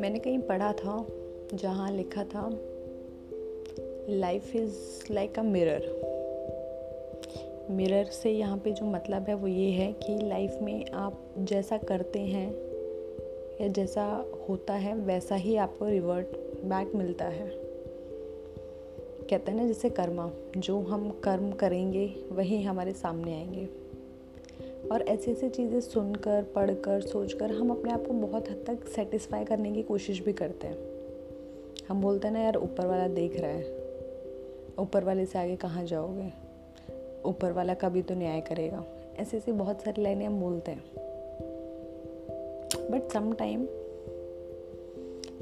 मैंने कहीं पढ़ा था, जहाँ लिखा था life is like a mirror mirror से यहाँ पे जो मतलब है वो ये है कि लाइफ में आप जैसा करते हैं, या जैसा होता है, वैसा ही आपको रिवर्ट बैक मिलता है। कहते हैं ना जैसे कर्मा, जो हम कर्म करेंगे, वही हमारे सामने आएँगे। और ऐसी ऐसी चीज़ें सुनकर, पढ़कर, सोचकर हम अपने आप को बहुत हद तक सेटिस्फाई करने की कोशिश भी करते हैं। हम बोलते हैं ना, यार, ऊपर वाला देख रहा है। ऊपर वाले से आगे कहाँ जाओगे? ऊपर वाला कभी तो न्याय करेगा। ऐसे ऐसी बहुत सारी लाइनें हम बोलते हैं। बट सम टाइम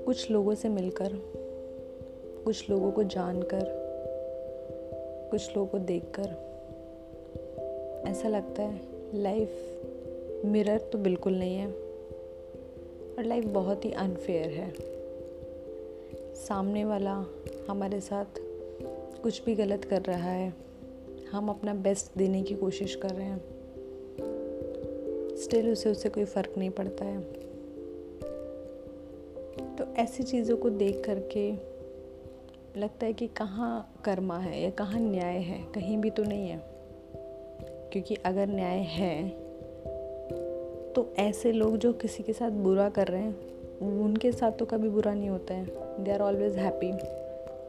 कुछ लोगों से मिलकर, कुछ लोगों को जानकर, कुछ लोगों को देखकर ऐसा लगता है लाइफ मिरर तो बिल्कुल नहीं है और लाइफ बहुत ही अनफेयर है। सामने वाला हमारे साथ कुछ भी गलत कर रहा है, हम अपना बेस्ट देने की कोशिश कर रहे हैं। स्टिल उसे उससे कोई फ़र्क नहीं पड़ता है। तो ऐसी चीज़ों को देख करके लगता है कि कहाँ कर्मा है या कहाँ न्याय है, कहीं भी तो नहीं है। क्योंकि अगर न्याय है तो ऐसे लोग जो किसी के साथ बुरा कर रहे हैं, उनके साथ तो कभी बुरा नहीं होता है। दे आर ऑलवेज हैप्पी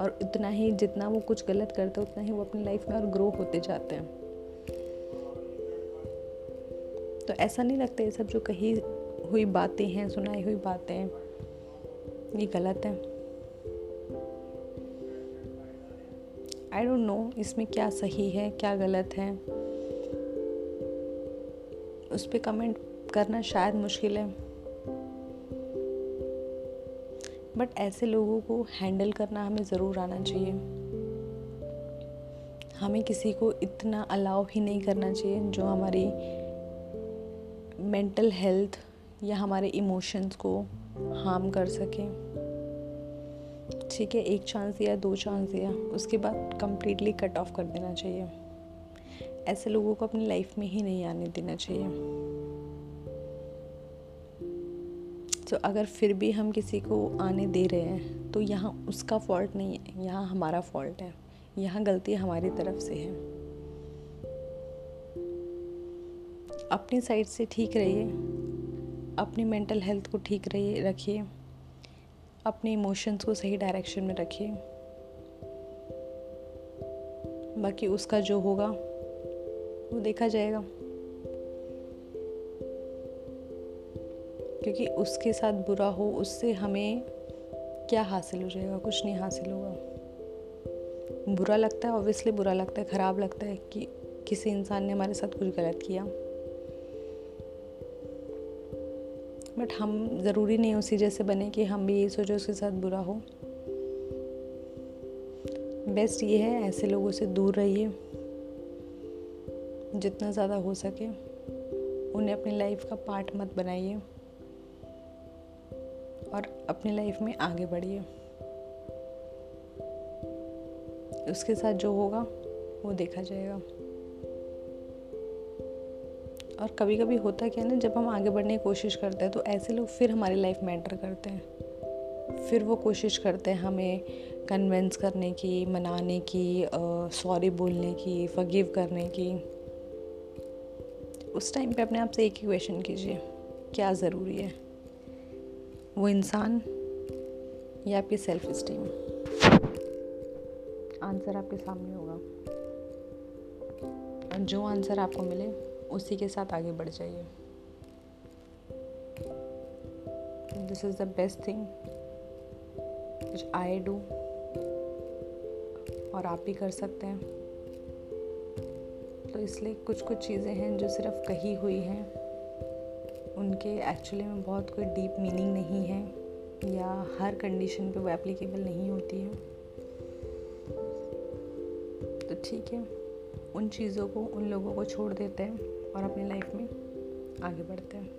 और इतना ही जितना वो कुछ गलत करते हैं, उतना ही वो अपनी लाइफ में और ग्रो होते जाते हैं। तो ऐसा नहीं लगता ये सब जो कही हुई बातें हैं, सुनाई हुई बातें, ये गलत है। आई डोंट नो इसमें क्या सही है, क्या गलत है। उस पर कमेंट करना शायद मुश्किल है। बट ऐसे लोगों को हैंडल करना हमें ज़रूर आना चाहिए। हमें किसी को इतना अलाउ ही नहीं करना चाहिए जो हमारी मेंटल हेल्थ या हमारे इमोशंस को हार्म कर सके। ठीक है, एक चांस दिया, दो चांस दिया, उसके बाद कम्प्लीटली कट ऑफ़ कर देना चाहिए। ऐसे लोगों को अपनी लाइफ में ही नहीं आने देना चाहिए। तो अगर फिर भी हम किसी को आने दे रहे हैं तो यहाँ उसका फॉल्ट नहीं है, यहाँ हमारा फॉल्ट है, यहाँ गलती हमारी तरफ़ से है। अपनी साइड से ठीक रहिए, अपनी मेंटल हेल्थ को ठीक रहिए, रखिए, अपने इमोशंस को सही डायरेक्शन में रखिए। बाकी उसका जो होगा वो देखा जाएगा। क्योंकि उसके साथ बुरा हो, उससे हमें क्या हासिल हो जाएगा? कुछ नहीं हासिल होगा। बुरा लगता है ऑब्वियसली बुरा लगता है, ख़राब लगता है कि किसी इंसान ने हमारे साथ कुछ गलत किया। बट हम ज़रूरी नहीं उसी जैसे बने कि हम भी यही सोचो उसके साथ बुरा हो। बेस्ट ये है, ऐसे लोगों से दूर रहिए। जितना ज़्यादा हो सके, उन्हें अपनी लाइफ का पार्ट मत बनाइए और अपनी लाइफ में आगे बढ़िए। उसके साथ जो होगा, वो देखा जाएगा। और कभी कभी होता क्या है ना, जब हम आगे बढ़ने की कोशिश करते हैं तो ऐसे लोग फिर हमारी लाइफ मैटर करते हैं। फिर वो कोशिश करते हैं हमें कन्वेंस करने की, मनाने की सॉरी बोलने की फगिव करने की। उस टाइम पे अपने आप से एक ही क्वेश्चन कीजिए, क्या ज़रूरी है? वो इंसान या आपकी सेल्फ स्टीम आंसर आपके सामने होगा। और जो आंसर आपको मिले, उसी के साथ आगे बढ़ जाइए। This is the best thing I do और आप भी कर सकते हैं। तो इसलिए कुछ कुछ चीज़ें हैं जो सिर्फ़ कही हुई हैं। उनके एक्चुअली में बहुत कोई डीप मीनिंग नहीं है या हर कंडीशन पे वो एप्लीकेबल नहीं होती है। तो ठीक है, उन चीज़ों को, उन लोगों को छोड़ देते हैं और अपनी लाइफ में आगे बढ़ते हैं।